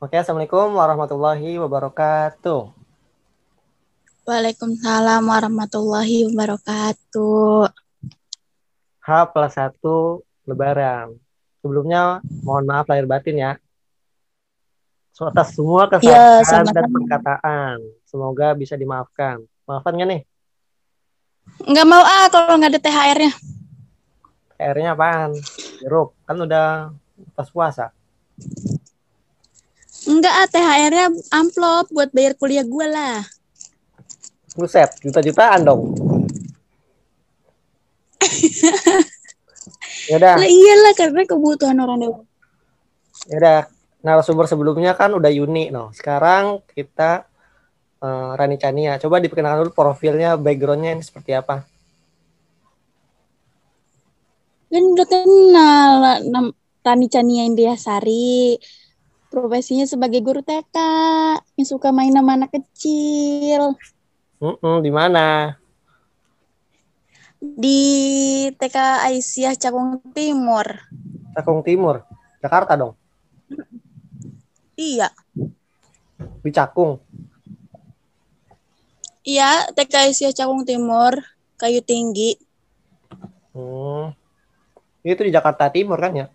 Oke, Assalamualaikum warahmatullahi wabarakatuh. Waalaikumsalam warahmatullahi wabarakatuh. H plus 1 Lebaran. Sebelumnya mohon maaf lahir batin ya. Atas semua Ya, kesalahan sama-sama. dan perkataan. Semoga bisa dimaafkan. Maafkan nggak nih? Nggak mau ah kalau nggak ada THR-nya. PR-nya apaan? Jeruk. Kan udah pas puasa. Enggak ah THR-nya amplop buat bayar kuliah gue lah. Buset, juta-jutaan dong. Yaudah, Lah iyalah karena kebutuhan orang dewasa. yaudah. Narasumber sebelumnya kan udah Yuni. No. Sekarang kita eh, Rani Chania. Coba diperkenalkan dulu profilnya, backgroundnya ini seperti apa. Kan udah kenal Rani Chania India Sari. Profesinya sebagai guru TK yang suka main sama anak kecil Mm-mm, di mana? di TK Aisyah Cakung Timur. Cakung Timur, Jakarta dong. Iya, Di Cakung. iya TK Aisyah Cakung Timur, Kayu Tinggi. Hmm. Itu di Jakarta Timur kan ya?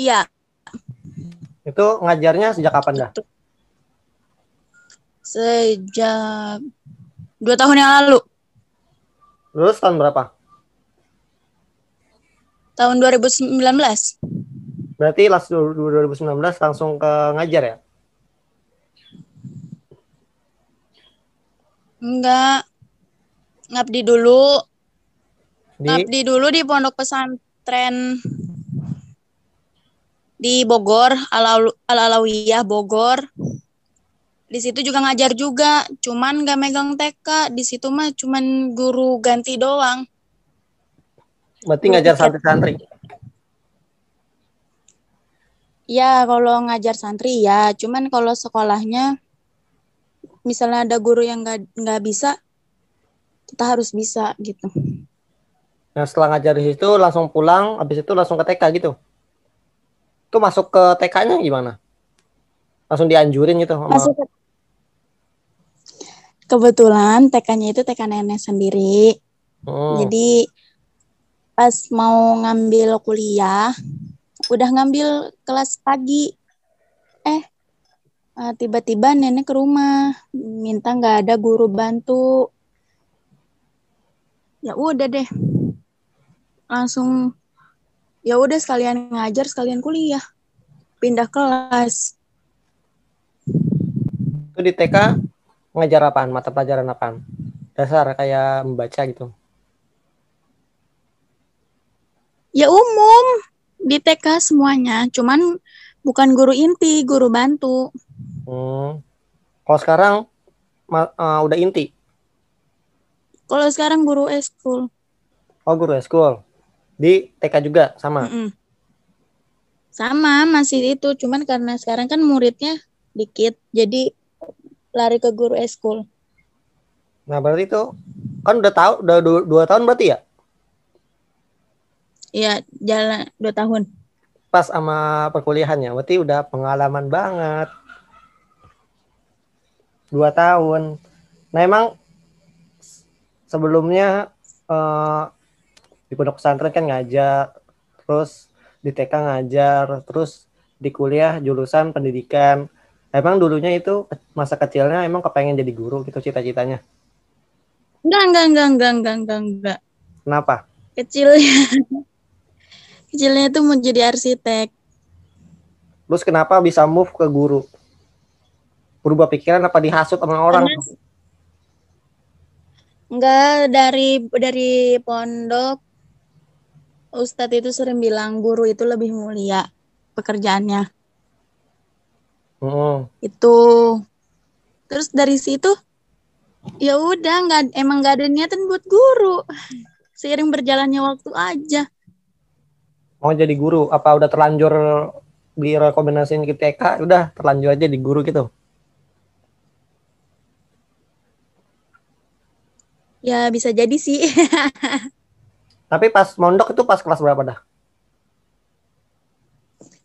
Iya, Itu ngajarnya sejak kapan dah? sejak dua tahun yang lalu, Lulus tahun berapa? tahun 2019. Berarti last 2019 langsung ke ngajar ya? Enggak, ngabdi dulu, Di ngabdi dulu di pondok pesantren di Bogor, Al Alawiyah Bogor. Di situ juga ngajar juga, cuman nggak megang TK. Di situ mah cuman guru ganti doang. berarti ngajar santri-santri. Ya, kalau ngajar santri ya, cuman kalau sekolahnya misalnya ada guru yang nggak nggak bisa, kita harus bisa gitu. Nah, setelah ngajar di situ langsung pulang, habis itu langsung ke TK gitu. Itu masuk ke TK-nya gimana? Langsung dianjurin gitu sama Masuk ke- Kebetulan TK-nya itu TK nenek sendiri. Hmm. Jadi pas mau ngambil kuliah, udah ngambil kelas pagi. Eh, eh, tiba-tiba nenek ke rumah, minta nggak ada guru bantu. Ya udah deh, langsung ya udah sekalian ngajar sekalian kuliah, pindah kelas. Itu di TK ngajar apaan? Mata pelajaran apaan? Dasar kayak membaca gitu. Ya umum di TK semuanya, cuman bukan guru inti, guru bantu. Hmm. Kalau sekarang eh, udah inti. Kalau sekarang guru eskul. Oh, guru school. Di TK juga sama. Mm-mm. Sama, masih itu. Cuman karena sekarang kan muridnya dikit, jadi lari ke guru eskul. Nah, berarti itu kan udah tahu udah dua, dua tahun berarti ya? Ya, jalan dua tahun. Pas sama perkuliahannya, berarti udah pengalaman banget. Dua tahun. Nah, emang sebelumnya eh, di pondok pesantren kan ngajar, terus di TK ngajar, terus di kuliah jurusan pendidikan. Emang dulunya itu masa kecilnya emang kepengen jadi guru gitu cita-citanya. Enggak, enggak, enggak, enggak, enggak, enggak, enggak. Kenapa? Kecilnya. Kecilnya tuh mau jadi arsitek. Terus kenapa bisa move ke guru? Berubah pikiran apa dihasut sama orang? Karena- Enggak, dari dari pondok Ustadz itu sering bilang guru itu lebih mulia pekerjaannya. Mm-mm. itu terus dari situ ya udah nggak emang nggak ada niatan buat guru seiring berjalannya waktu aja Mau jadi guru? Apa udah terlanjur direkomendasiin ke TK? Udah terlanjur aja di guru gitu. ya bisa jadi sih Tapi pas mondok itu pas kelas berapa dah?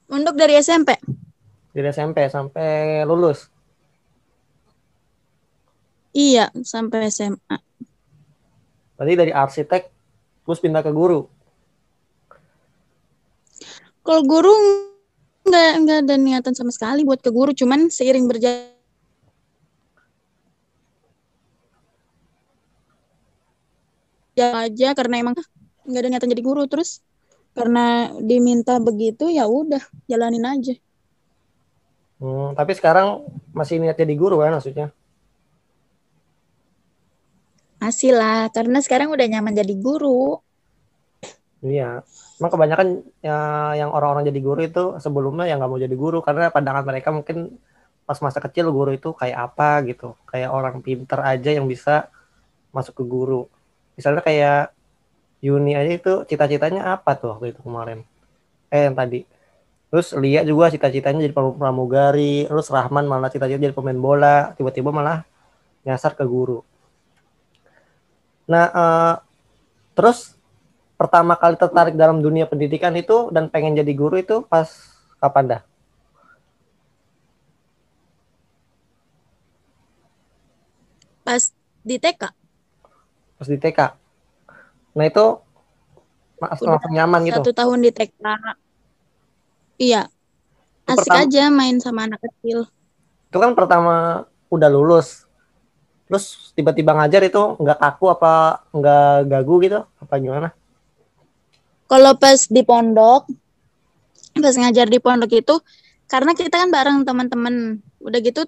untuk dari SMP Dari SMP sampai lulus. Iya, sampai SMA. Berarti dari arsitek terus pindah ke guru. Kalau guru nggak nggak ada niatan sama sekali buat ke guru, cuman seiring berjalan aja karena emang nggak ada niatan jadi guru terus karena diminta begitu ya udah jalanin aja. Hmm, tapi sekarang masih niat jadi guru kan maksudnya? Masih lah, karena sekarang udah nyaman jadi guru. Iya. Emang kebanyakan ya, yang orang-orang jadi guru itu sebelumnya yang nggak mau jadi guru karena pandangan mereka mungkin pas masa kecil guru itu kayak apa gitu, kayak orang pinter aja yang bisa masuk ke guru. Misalnya kayak Yuni aja itu cita-citanya apa tuh waktu itu kemarin? Eh yang tadi. Terus Lia juga cita-citanya jadi pramugari, terus Rahman malah cita-cita jadi pemain bola, tiba-tiba malah nyasar ke guru. Nah, uh, terus pertama kali tertarik dalam dunia pendidikan itu dan pengen jadi guru itu pas kapan dah? Pas di TK. Pas di TK. Nah itu langsung nyaman gitu. Satu tahun di TK. Iya. Asik pertama- aja main sama anak kecil. Itu kan pertama udah lulus. Terus tiba-tiba ngajar itu nggak kaku apa nggak gagu gitu? Apa gimana? Kalau pas di pondok, pas ngajar di pondok itu, karena kita kan bareng teman-teman. Udah gitu,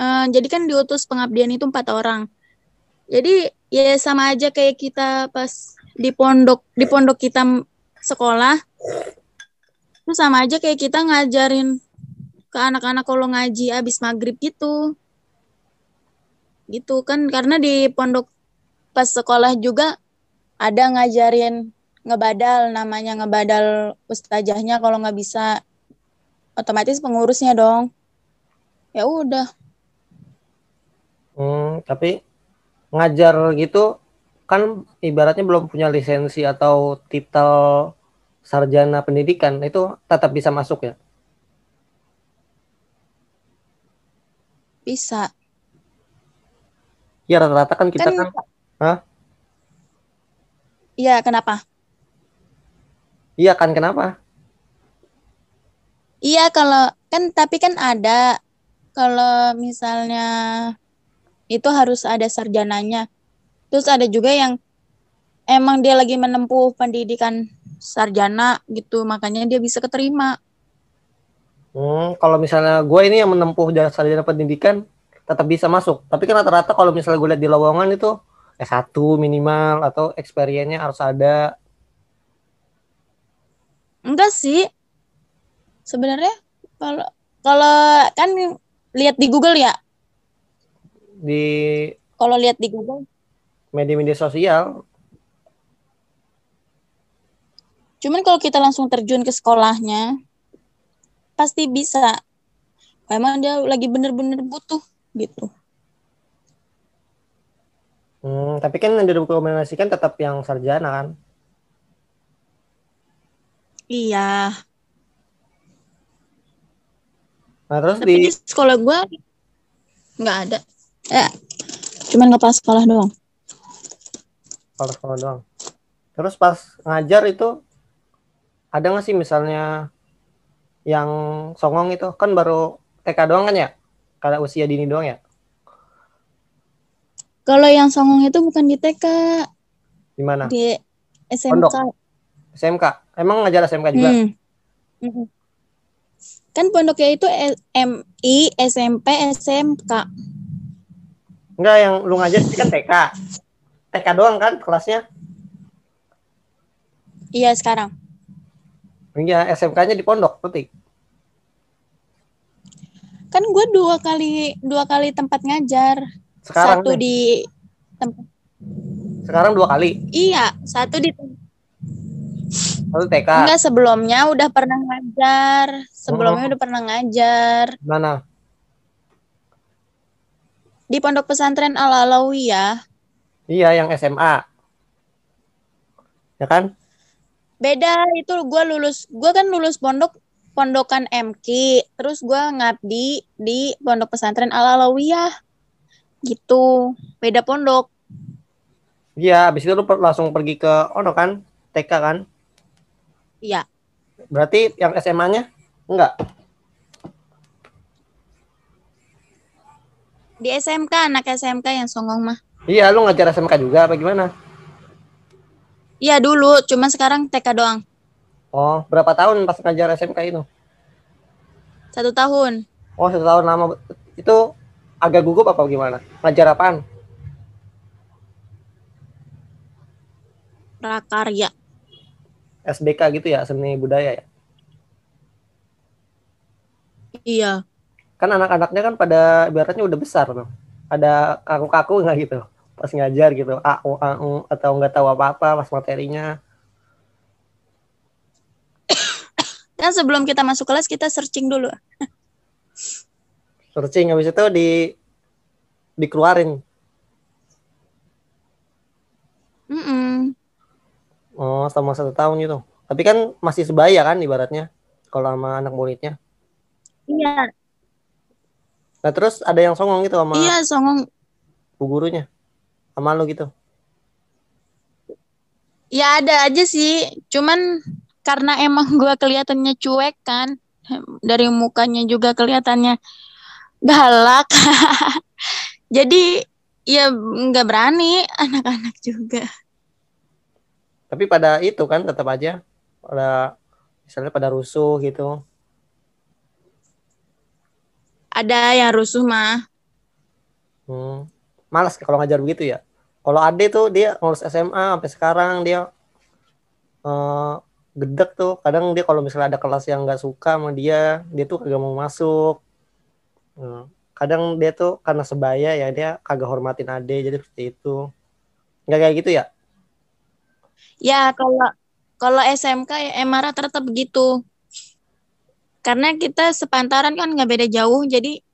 eh, jadi kan diutus pengabdian itu empat orang. Jadi ya sama aja kayak kita pas di pondok di pondok kita sekolah, itu sama aja kayak kita ngajarin ke anak-anak kalau ngaji abis maghrib gitu. Gitu kan karena di pondok pas sekolah juga ada ngajarin ngebadal namanya ngebadal ustazahnya kalau nggak bisa. Otomatis pengurusnya dong. Ya udah. Hmm, tapi ngajar gitu kan ibaratnya belum punya lisensi atau titel sarjana pendidikan itu tetap bisa masuk ya. bisa Ya rata-rata kan kita kan kan, Hah? iya kenapa iya kan kenapa? iya kalau kan tapi kan ada kalau misalnya itu harus ada sarjananya terus ada juga yang emang dia lagi menempuh pendidikan sarjana gitu makanya dia bisa keterima Hmm, kalau misalnya gue ini yang menempuh jalur sarjana pendidikan tetap bisa masuk. Tapi kan rata-rata kalau misalnya gue lihat di lowongan itu S1 minimal atau experience-nya harus ada. Enggak sih. Sebenarnya kalau kalau kan lihat di Google ya. Di Kalau lihat di Google, media-media sosial cuman kalau kita langsung terjun ke sekolahnya pasti bisa. Emang dia lagi bener-bener butuh gitu. Hmm, tapi kan yang direkomendasikan tetap yang sarjana kan. Iya. Nah terus Tapi di di sekolah gua nggak ada. Eh, cuman pas sekolah doang. kalau sekolah doang. Terus pas ngajar itu ada nggak sih misalnya yang songong itu kan baru TK doang kan ya? Karena usia dini doang ya? Kalau yang songong itu bukan di TK, Di mana? di SMK. Pondok. SMK. Emang ngajar SMK juga? Hmm. Kan pondoknya itu MI, SMP, SMK. Enggak, yang lu ngajar sih kan TK. TK doang kan kelasnya? Iya sekarang. Iya, SMK-nya di pondok, petik. Kan gue dua kali dua kali tempat ngajar. Sekarang satu nih. di tempat. Sekarang dua kali. Iya, satu di Satu TK. enggak sebelumnya udah pernah ngajar. Sebelumnya udah pernah ngajar Mana? Di Pondok Pesantren Al Alawiyah. Iya, yang SMA. Ya kan? Beda itu gue lulus, gue kan lulus pondok pondokan MK, terus gue ngabdi di pondok pesantren Al Alawiyah. Gitu, beda pondok. Iya, habis itu lu per- langsung pergi ke ono kan? TK kan? Iya, Berarti yang SMA-nya enggak? Di SMK, anak SMK yang songong mah. Iya, lu ngajar SMK juga apa gimana? Iya dulu, cuma sekarang TK doang. Oh, berapa tahun pas ngajar SMK itu? Satu tahun. Oh, satu tahun lama. Itu agak gugup apa gimana? Ngajar apaan? Prakarya. SBK gitu ya, seni budaya ya? Iya. Kan anak-anaknya kan pada ibaratnya udah besar tuh. Ada kaku-kaku nggak gitu? Pas ngajar gitu, AU, AU, atau nggak tahu apa-apa pas materinya. Kan sebelum kita masuk kelas kita searching dulu. Searching habis itu di dikeluarin. Mm-mm. Oh, selama satu tahun gitu. Tapi kan masih sebaya kan ibaratnya kalau sama anak muridnya. Iya, Nah, terus ada yang songong gitu sama iya songong. bu gurunya. Sama lu gitu. Ya ada aja sih, cuman karena emang gua kelihatannya cuek kan, dari mukanya juga kelihatannya galak. Jadi ya nggak berani anak-anak juga. Tapi pada itu kan tetap aja pada misalnya pada rusuh gitu. Ada yang rusuh mah. Hmm. Malas kalau ngajar begitu ya. Kalau Ade tuh dia ngurus SMA sampai sekarang dia eh gedek tuh. Kadang dia kalau misalnya ada kelas yang nggak suka sama dia, dia tuh kagak mau masuk. Hmm. Kadang dia tuh karena sebaya ya dia kagak hormatin Ade jadi seperti itu. Nggak kayak gitu ya? Ya kalau kalau SMK ya emang rata-rata begitu. Karena kita sepantaran kan nggak beda jauh, jadi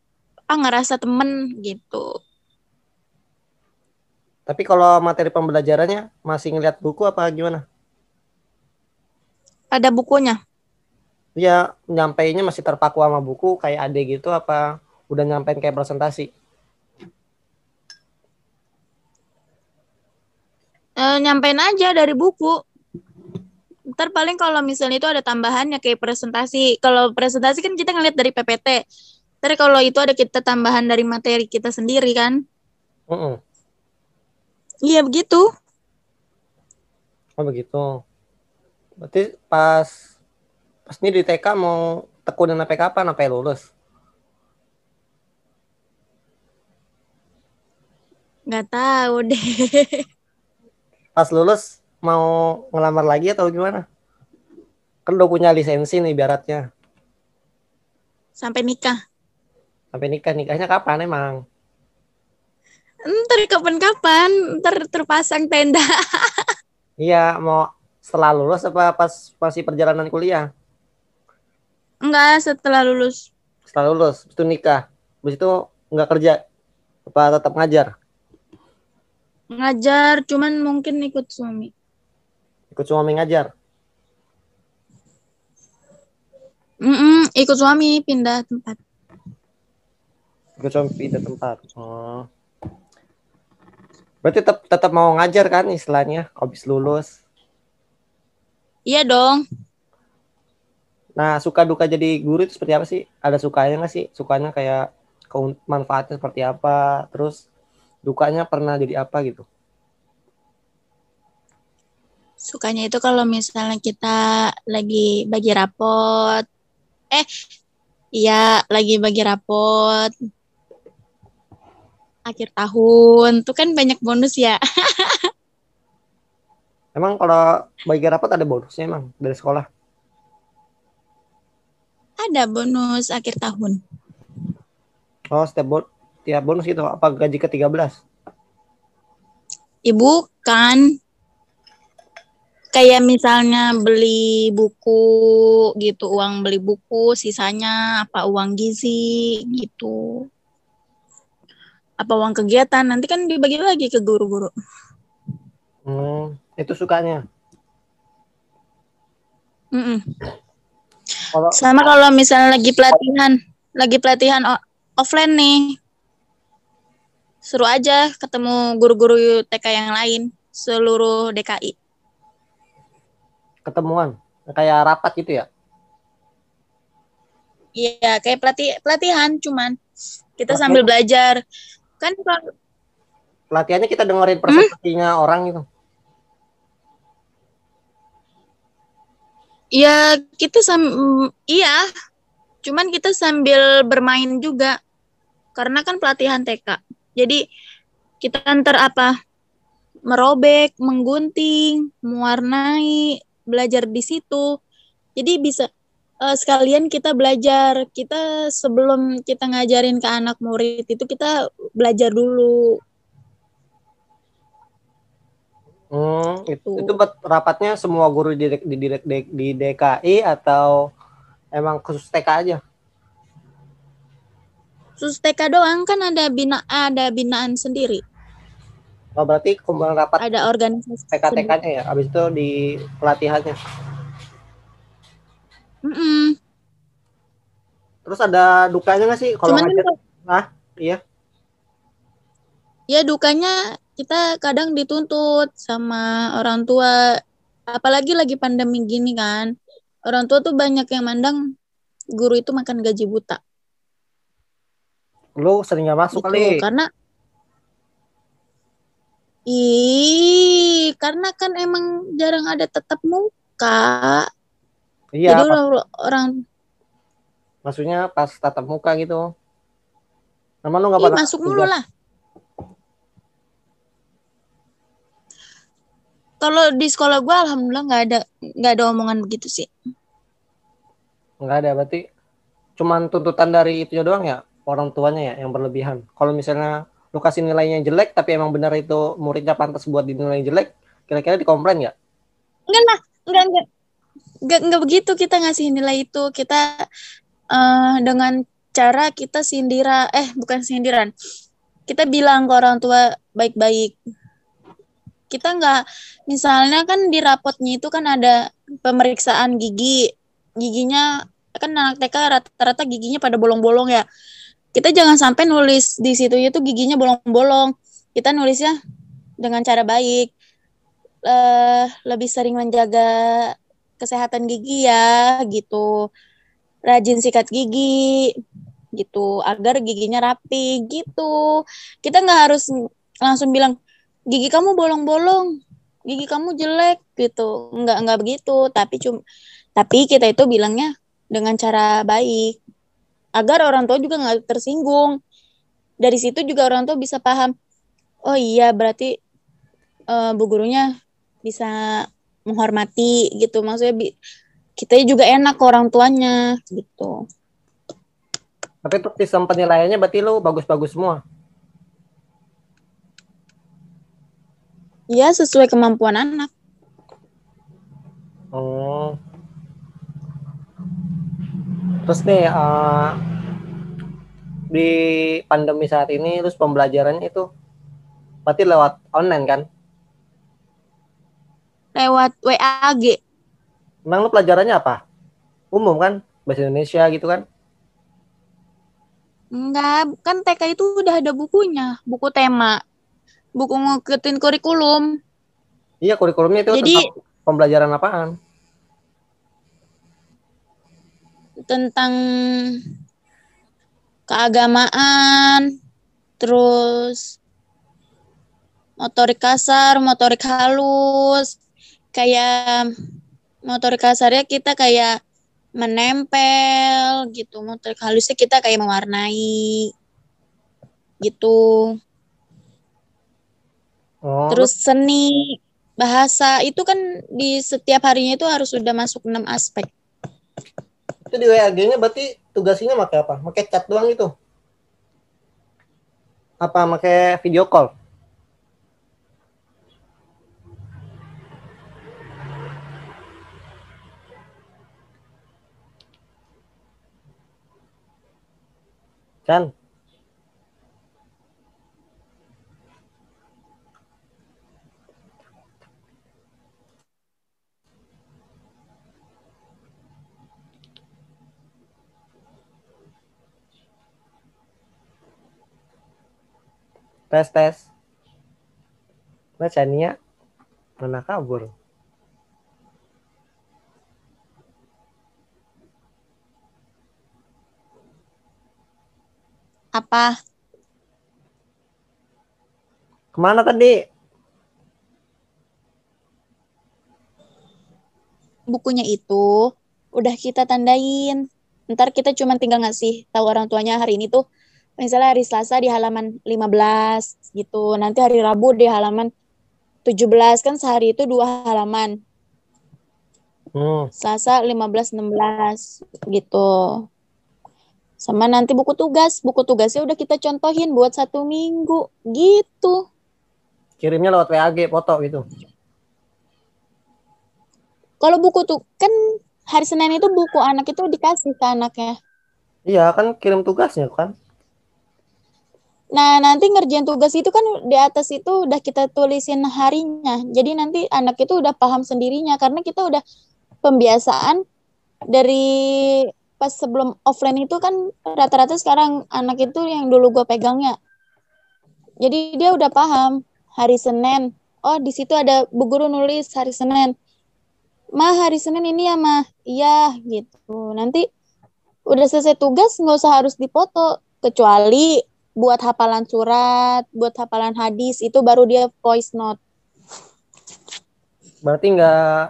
ah ngerasa temen gitu. Tapi kalau materi pembelajarannya masih ngeliat buku apa gimana? Ada bukunya. Dia nyampeinnya masih terpaku sama buku kayak Ade gitu apa udah nyampein kayak presentasi? Eh, nyampein aja dari buku. Ntar paling kalau misalnya itu ada tambahannya kayak presentasi. Kalau presentasi kan kita ngeliat dari PPT. Ntar kalau itu ada kita tambahan dari materi kita sendiri kan. Iya begitu. Oh begitu. Berarti pas pas ini di TK mau tekunin sampai kapan sampai lulus? Nggak tahu deh. Pas lulus mau ngelamar lagi atau gimana? Kan udah punya lisensi nih ibaratnya. Sampai nikah. Sampai nikah nikahnya kapan emang? Ntar kapan-kapan. Ntar terpasang tenda. Iya mau setelah lulus apa pas masih perjalanan kuliah? Enggak, setelah lulus. Setelah lulus itu nikah. Habis itu nggak kerja apa tetap ngajar? Ngajar, cuman mungkin ikut suami. Ikut suami ngajar. Mm-mm, ikut suami pindah tempat. Ikut suami pindah tempat. Oh. Berarti tetap tetap mau ngajar kan istilahnya habis lulus. Iya dong. Nah, suka duka jadi guru itu seperti apa sih? Ada sukanya nggak sih? Sukanya kayak manfaatnya seperti apa? Terus dukanya pernah jadi apa gitu? Sukanya itu kalau misalnya kita lagi bagi rapot. Eh, iya lagi bagi rapot. Akhir tahun. Tuh kan banyak bonus ya. Emang kalau bagi rapat ada bonusnya emang dari sekolah? Ada bonus akhir tahun. Oh, setiap bon tiap bonus itu apa gaji ke-13? Ibu kan kayak misalnya beli buku gitu, uang beli buku, sisanya apa uang gizi gitu. Apa uang kegiatan nanti kan dibagi lagi ke guru-guru. Hmm, itu sukanya. Mm-mm. Kalau Sama kalau misalnya lagi pelatihan, lagi pelatihan offline nih, suruh aja ketemu guru-guru TK yang lain seluruh DKI. Ketemuan kayak rapat gitu ya. Iya, kayak pelatih pelatihan cuman kita Pelatihan? sambil belajar. Kan kalau Pelatihannya kita dengerin presentasinya orang gitu. Iya, kita sam iya. Cuman kita sambil bermain juga. Karena kan pelatihan TK. Jadi kita antar apa? Merobek, menggunting, mewarnai, belajar di situ. Jadi bisa eh, sekalian kita belajar. Kita sebelum kita ngajarin ke anak murid itu kita belajar dulu. Hmm, itu, Tuh. itu buat rapatnya semua guru di, di, di, di, di DKI atau emang khusus TK aja? Khusus TK doang kan ada bina ada binaan sendiri. Oh, berarti kumpulan rapat Ada organisasi. TK-TK-nya ya, habis itu di pelatihannya. Mm-mm. Terus ada dukanya nggak sih kalau kan ngajar? kalau- Ah, iya. ya dukanya kita kadang dituntut sama orang tua apalagi lagi pandemi gini kan orang tua tuh banyak yang mandang guru itu makan gaji buta Lu sering nggak masuk gitu kali. karena ih karena kan emang jarang ada tetap muka Iya, jadi pas- orang, orang maksudnya pas tatap muka gitu. Emang lu ih, pernah masuk mulu lah kalau di sekolah gue alhamdulillah nggak ada nggak ada omongan begitu sih Nggak ada, berarti cuman tuntutan dari itu doang ya, orang tuanya ya yang berlebihan. Kalau misalnya lu kasih nilainya jelek, tapi emang benar itu muridnya pantas buat dinilai jelek, kira-kira dikomplain nggak? Enggak lah, enggak enggak. Enggak enggak begitu kita ngasih nilai itu. Kita eh dengan cara kita sindira eh bukan sindiran. Kita bilang ke orang tua baik-baik. Kita enggak misalnya kan di rapotnya itu kan ada pemeriksaan gigi. Giginya kan anak TK rata-rata giginya pada bolong-bolong ya. Kita jangan sampai nulis di situ itu giginya bolong-bolong. Kita nulisnya dengan cara baik. Eh lebih sering menjaga kesehatan gigi ya gitu. Rajin sikat gigi gitu. Agar giginya rapi gitu. Kita nggak harus langsung bilang gigi kamu bolong-bolong gigi kamu jelek gitu. Nggak nggak begitu. Tapi cum tapi kita itu bilangnya dengan cara baik agar orang tua juga nggak tersinggung dari situ juga orang tua bisa paham oh iya berarti eh, bu gurunya bisa menghormati gitu maksudnya bi- kita juga enak ke orang tuanya gitu Tapi untuk sistem penilaiannya berarti lu bagus-bagus semua. ya sesuai kemampuan anak Oh. Terus nih eh, di pandemi saat ini terus pembelajarannya itu berarti lewat online kan? lewat WAG Emang lu pelajarannya apa? Umum kan? Bahasa Indonesia gitu kan? enggak kan TK itu udah ada bukunya buku tema buku ngikutin kurikulum Iya kurikulumnya itu Jadi- tentang pembelajaran apaan? Tentang keagamaan terus motorik kasar motorik halus kayak motorik kasarnya kita kayak menempel gitu motorik halusnya kita kayak mewarnai gitu. Oh, terus seni bahasa itu kan di setiap harinya itu harus sudah masuk enam aspek itu di WAG-nya berarti tugasnya pakai apa? Pakai chat doang itu? Apa pakai video call? Chan, tes tes nah Chania mana kabur Apa? ke mana tadi Bukunya itu udah kita tandain. Ntar kita cuma tinggal ngasih tahu orang tuanya hari ini tuh misalnya hari Selasa di halaman 15 gitu. Nanti hari Rabu di halaman 17 kan sehari itu dua halaman. hmm. Selasa 15 16 gitu. Sama nanti buku tugas, buku tugasnya udah kita contohin buat satu minggu gitu. kirimnya lewat WAG foto gitu Kalau buku tuh kan hari Senin itu buku anak itu dikasih ke anaknya. iya kan kirim tugasnya kan Nah, nanti ngerjain tugas itu kan di atas itu udah kita tulisin harinya. Jadi nanti anak itu udah paham sendirinya karena kita udah pembiasaan dari pas sebelum offline itu kan rata-rata sekarang anak itu yang dulu gue pegangnya. Jadi dia udah paham hari Senin. Oh, di situ ada bu guru nulis hari Senin. Ma, hari Senin ini ya, Ma. Iya, gitu. Nanti udah selesai tugas nggak usah harus dipoto kecuali buat hafalan surat, buat hafalan hadis itu baru dia voice note. berarti nggak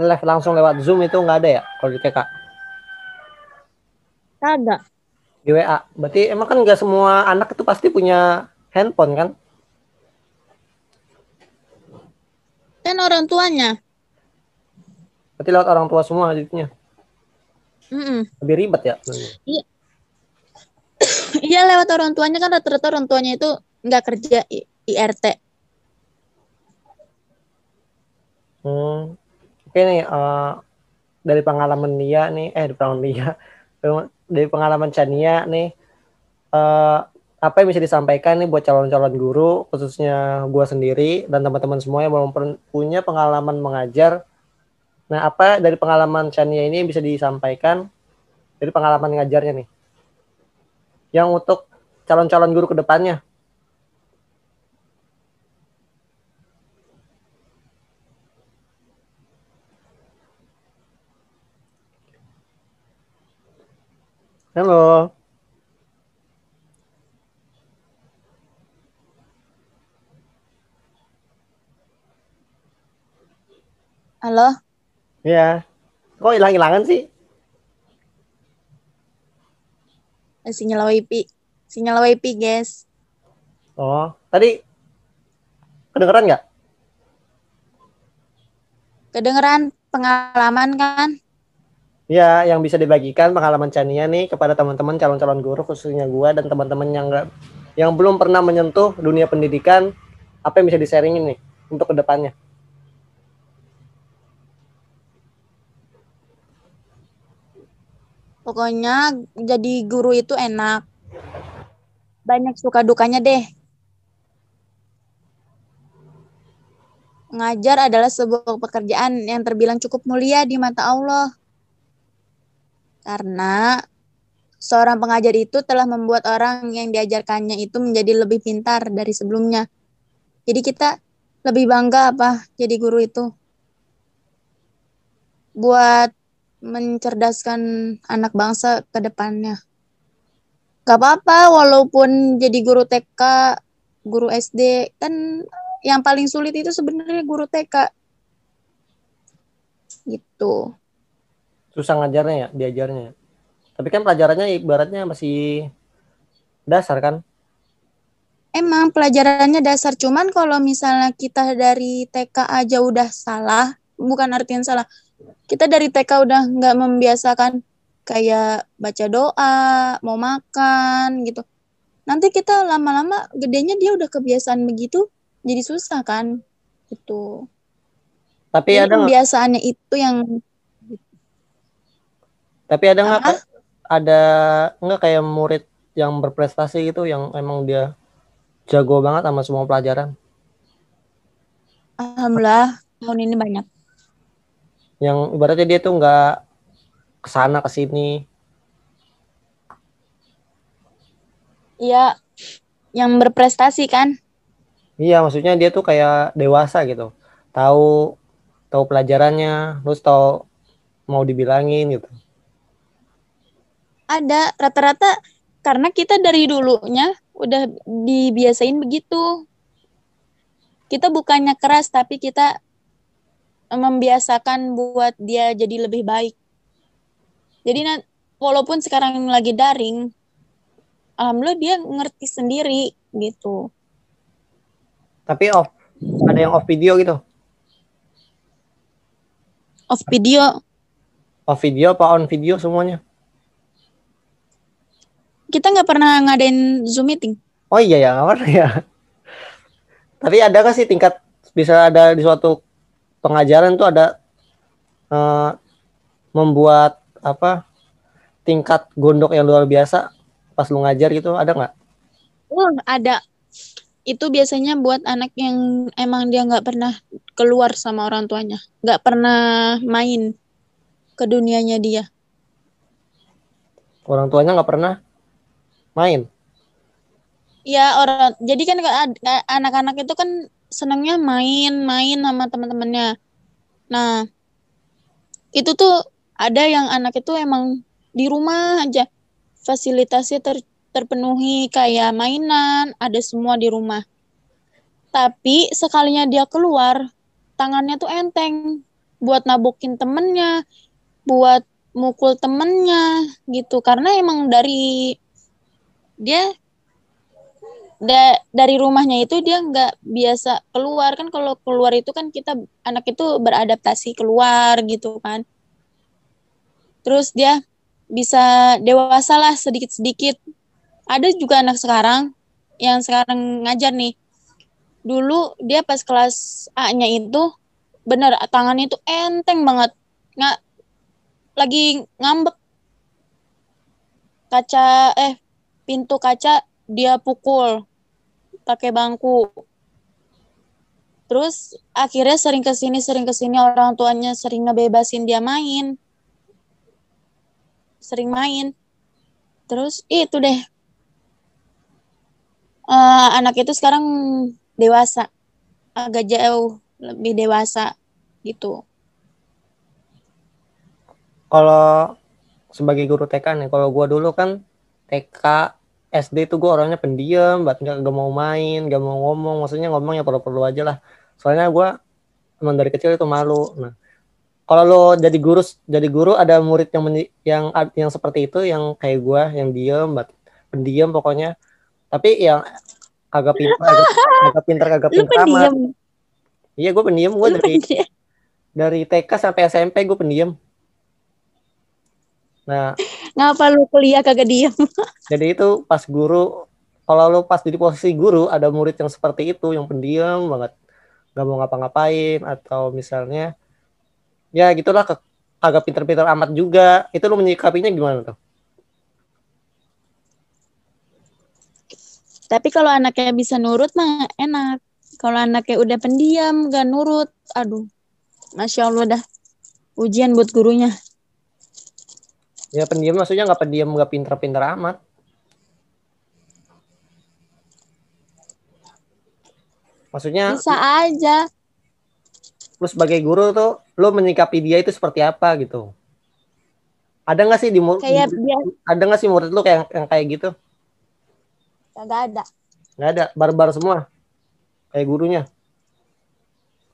live langsung lewat zoom itu nggak ada ya kalau di TK Kagak. di WA berarti emang kan nggak semua anak itu pasti punya handphone kan Kan orang tuanya. berarti lewat orang tua semua jadinya Mm-mm. lebih ribet ya Iya lewat orang tuanya kan rata-rata orang tuanya itu nggak kerja IRT. Hmm. Oke nih, eh, dari pengalaman dia nih, eh dari pengalaman dia, dari pengalaman Chania nih, eh, apa yang bisa disampaikan nih buat calon-calon guru, khususnya gua sendiri dan teman-teman semua yang belum punya pengalaman mengajar. Nah, apa dari pengalaman Chania ini yang bisa disampaikan dari pengalaman ngajarnya nih? Yang untuk calon-calon guru ke depannya. Halo. Halo, Ya. Kok hilang-hilangan sih? Eh, sinyal WiFi. Sinyal WiFi, guys. Oh, tadi kedengeran nggak? Kedengeran pengalaman kan? Ya, yang bisa dibagikan pengalaman Chania nih kepada teman-teman calon-calon guru khususnya gua dan teman-teman yang nggak yang belum pernah menyentuh dunia pendidikan, apa yang bisa di-sharingin nih untuk ke depannya? Pokoknya jadi guru itu enak. Banyak suka dukanya deh. Mengajar adalah sebuah pekerjaan yang terbilang cukup mulia di mata Allah. Karena seorang pengajar itu telah membuat orang yang diajarkannya itu menjadi lebih pintar dari sebelumnya. Jadi kita lebih bangga apa jadi guru itu. Buat mencerdaskan anak bangsa ke depannya. Gak apa-apa walaupun jadi guru TK, guru SD, kan yang paling sulit itu sebenarnya guru TK. Gitu. Susah ngajarnya ya, diajarnya. ya. Tapi kan pelajarannya ibaratnya masih dasar kan? Emang pelajarannya dasar, cuman kalau misalnya kita dari TK aja udah salah, bukan artian salah. Kita dari TK udah nggak membiasakan kayak baca doa, mau makan gitu. Nanti kita lama-lama gedenya dia udah kebiasaan begitu, jadi susah kan? Gitu. Tapi Jadi ada nggak? pembiasaannya itu yang Tapi ada nggak? Ada nggak kayak murid yang berprestasi gitu yang emang dia jago banget sama semua pelajaran? alhamdulillah tahun ini banyak. Yang ibaratnya dia tuh nggak ke sana ke sini. Iya, yang berprestasi kan Iya, maksudnya dia tuh kayak dewasa gitu. Tahu tahu pelajarannya, terus tahu mau dibilangin gitu. ada rata-rata karena kita dari dulunya udah dibiasain begitu kita bukannya keras tapi kita membiasakan buat dia jadi lebih baik jadi walaupun sekarang lagi daring alhamdulillah dia ngerti sendiri gitu Tapi off ada yang off video gitu. off video Off video apa on video semuanya? kita nggak pernah ngadain zoom meeting Oh iya ya, nggak pernah ya. Tapi ada nggak sih tingkat bisa ada di suatu pengajaran tuh ada eh, membuat apa tingkat gondok yang luar biasa pas lu ngajar gitu ada nggak? Oh, ada. Itu biasanya buat anak yang emang dia nggak pernah keluar sama orang tuanya, nggak pernah main ke dunianya dia. Orang tuanya nggak pernah main. Ya orang, jadi kan anak-anak itu kan senangnya main-main sama teman-temannya. Nah, itu tuh ada yang anak itu emang di rumah aja fasilitasnya ter- terpenuhi kayak mainan, ada semua di rumah. Tapi sekalinya dia keluar, tangannya tuh enteng buat nabokin temennya, buat mukul temennya gitu. Karena emang dari dia da- dari rumahnya itu dia nggak biasa keluar kan kalau keluar itu kan kita anak itu beradaptasi keluar gitu kan. Terus dia bisa dewasa lah sedikit-sedikit. Ada juga anak sekarang yang sekarang ngajar nih. Dulu dia pas kelas A-nya itu bener tangannya itu enteng banget. Nggak lagi ngambek kaca eh pintu kaca dia pukul pakai bangku. Terus akhirnya sering ke sini sering ke sini orang tuanya sering ngebebasin dia main sering main. Terus itu deh. Eh, anak itu sekarang dewasa. Agak jauh lebih dewasa gitu. Kalau sebagai guru TK nih, kalau gua dulu kan TK SD tuh gua orangnya pendiam, banget nggak nggak mau main, nggak mau ngomong, maksudnya ngomong ya perlu-perlu aja lah. Soalnya gua emang dari kecil itu malu. Nah, kalau lo jadi guru jadi guru ada murid yang yang yang seperti itu yang kayak gua yang diem banget pendiam pokoknya tapi yang agak pintar agak, agak pintar agak pintar amat iya gue pendiam gue dari pendiam. dari TK sampai SMP gue pendiam nah Ngapa lu kuliah kagak diem? jadi itu pas guru kalau lo pas di posisi guru ada murid yang seperti itu yang pendiam banget nggak mau ngapa-ngapain atau misalnya ya gitulah ke, agak pinter-pinter amat juga itu lo menyikapinya gimana tuh Tapi kalau anaknya bisa nurut mah enak. Kalau anaknya udah pendiam, gak nurut, aduh. Masya Allah dah. Ujian buat gurunya. Ya pendiam maksudnya nggak pendiam nggak pinter-pinter amat maksudnya Bisa aja. lu sebagai guru tuh lo menyikapi dia itu seperti apa gitu ada nggak sih di Kayak di- dia ada nggak sih murid lu kayak yang kayak gitu kagak ada. nggak ada barbar semua kayak gurunya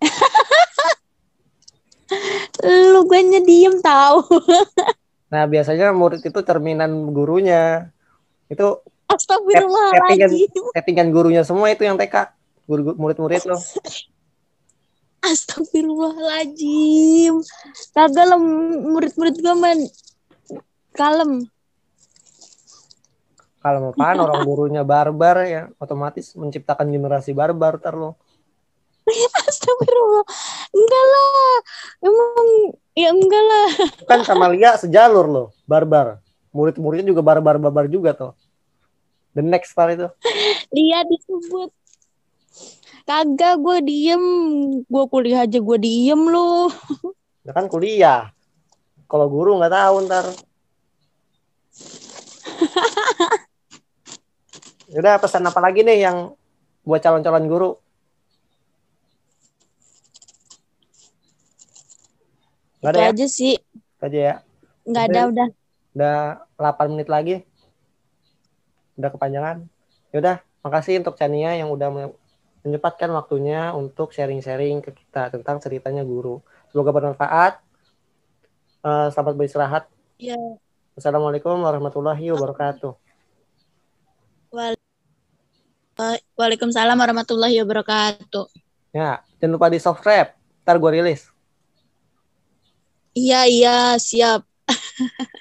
Lu gue diem tahu. nah biasanya murid itu cerminan gurunya itu Astagfirullahaladzim. settingan gurunya semua itu yang TK guru murid-murid lo Astagfirullahaladzim. Kagak lah murid-murid gue mah kalem. kalau apaan orang gurunya barbar ya otomatis menciptakan generasi barbar ntar lo Astagfirullah. Enggak lah. Emang ya enggak lah. kan sama Lia sejalur lo barbar murid-muridnya juga barbar-barbar juga tuh the next part itu Dia disebut. Kagak gue diem. Gue kuliah aja gue diem lu. ya kan kuliah kalau guru nggak tahu ntar Udah pesan apa lagi nih yang buat calon-calon guru? Nggak ada ya? aja sih. Itu aja ya. Nggak ada udah. Udah 8 menit lagi. Udah kepanjangan. Yaudah, makasih untuk Chania yang udah me- menyempatkan waktunya untuk sharing-sharing ke kita tentang ceritanya guru. Semoga bermanfaat. Eh, selamat beristirahat. Ya. Assalamualaikum warahmatullahi wabarakatuh. Waalaikumsalam warahmatullahi wabarakatuh. Ya, jangan lupa di subscribe. Ntar gue rilis. Iya iya siap.